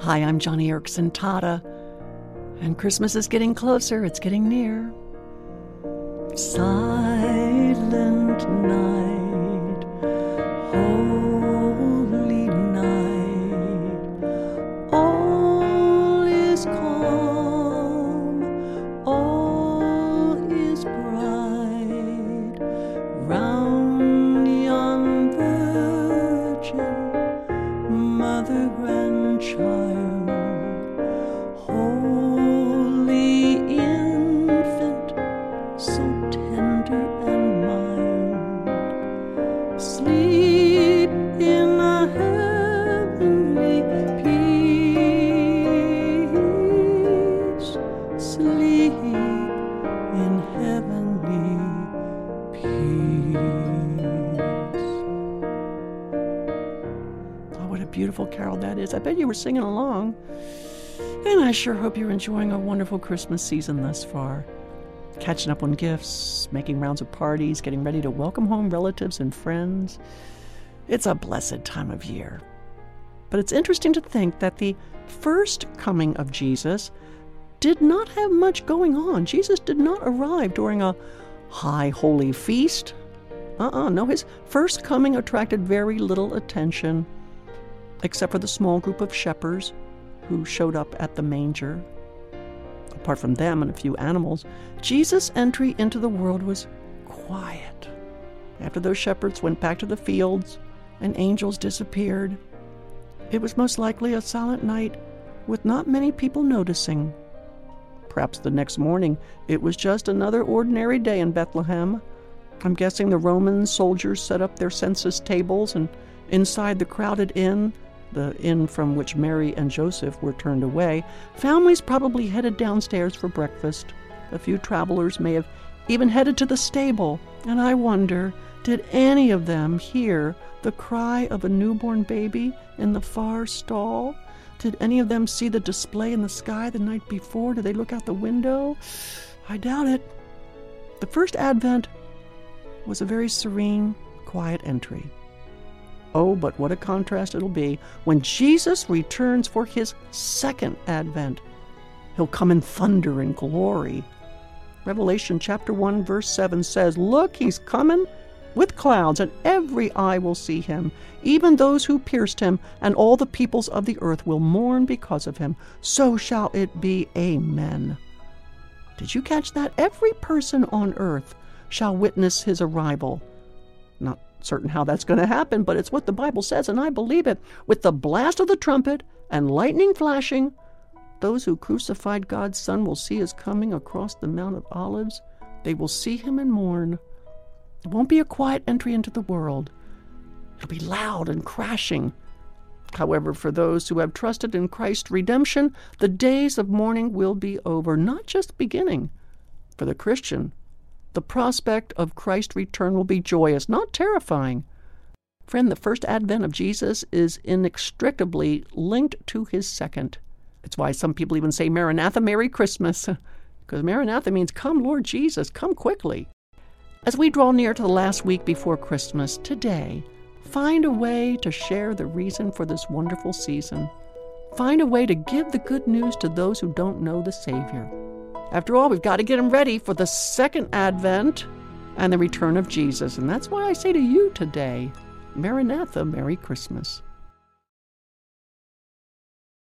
Hi, I'm Joni Eareckson Tada, and Christmas is getting closer, it's getting near. Silent night, virgin, mother and child, holy infant, so tender and mild. Sleep in a heavenly. Beautiful carol that is. I bet you were singing along. And I sure hope you're enjoying a wonderful Christmas season thus far. Catching up on gifts, making rounds of parties, getting ready to welcome home relatives and friends. It's a blessed time of year. But it's interesting to think that the first coming of Jesus did not have much going on. Jesus did not arrive during a high holy feast. Uh uh no, his first coming attracted very little attention, except for the small group of shepherds who showed up at the manger. Apart from them and a few animals, Jesus' entry into the world was quiet. After those shepherds went back to the fields and angels disappeared, it was most likely a silent night with not many people noticing. Perhaps the next morning it was just another ordinary day in Bethlehem. I'm guessing the Roman soldiers set up their census tables, and inside the crowded inn, the inn from which Mary and Joseph were turned away, families probably headed downstairs for breakfast. A few travelers may have even headed to the stable, and I wonder did any of them hear the cry of a newborn baby in the far stall? Did any of them see the display in the sky the night before? Did they look out the window? I doubt it. The first advent was a very serene, quiet entry. Oh, but what a contrast it'll be when Jesus returns for his second advent. He'll come in thunder and glory. Revelation chapter 1 verse 7 says, "Look, he's coming with clouds, and every eye will see him, even those who pierced him, and all the peoples of the earth will mourn because of him. So shall it be. Amen." Did you catch that? Every person on earth shall witness his arrival. Not certain how that's going to happen, but it's what the Bible says, and I believe it. With the blast of the trumpet and lightning flashing, those who crucified God's Son will see his coming across the Mount of Olives. They will see him and mourn. It won't be a quiet entry into the world. It'll be loud and crashing. However, for those who have trusted in Christ's redemption, the days of mourning will be over, not just beginning. For the Christian, the prospect of Christ's return will be joyous, not terrifying. Friend, the first advent of Jesus is inextricably linked to his second. It's why some people even say Maranatha, Merry Christmas, because Maranatha means come, Lord Jesus, come quickly. As we draw near to the last week before Christmas, today, find a way to share the reason for this wonderful season. Find a way to give the good news to those who don't know the Savior. After all, we've got to get them ready for the second advent and the return of Jesus. And that's why I say to you today, Maranatha, Merry Christmas.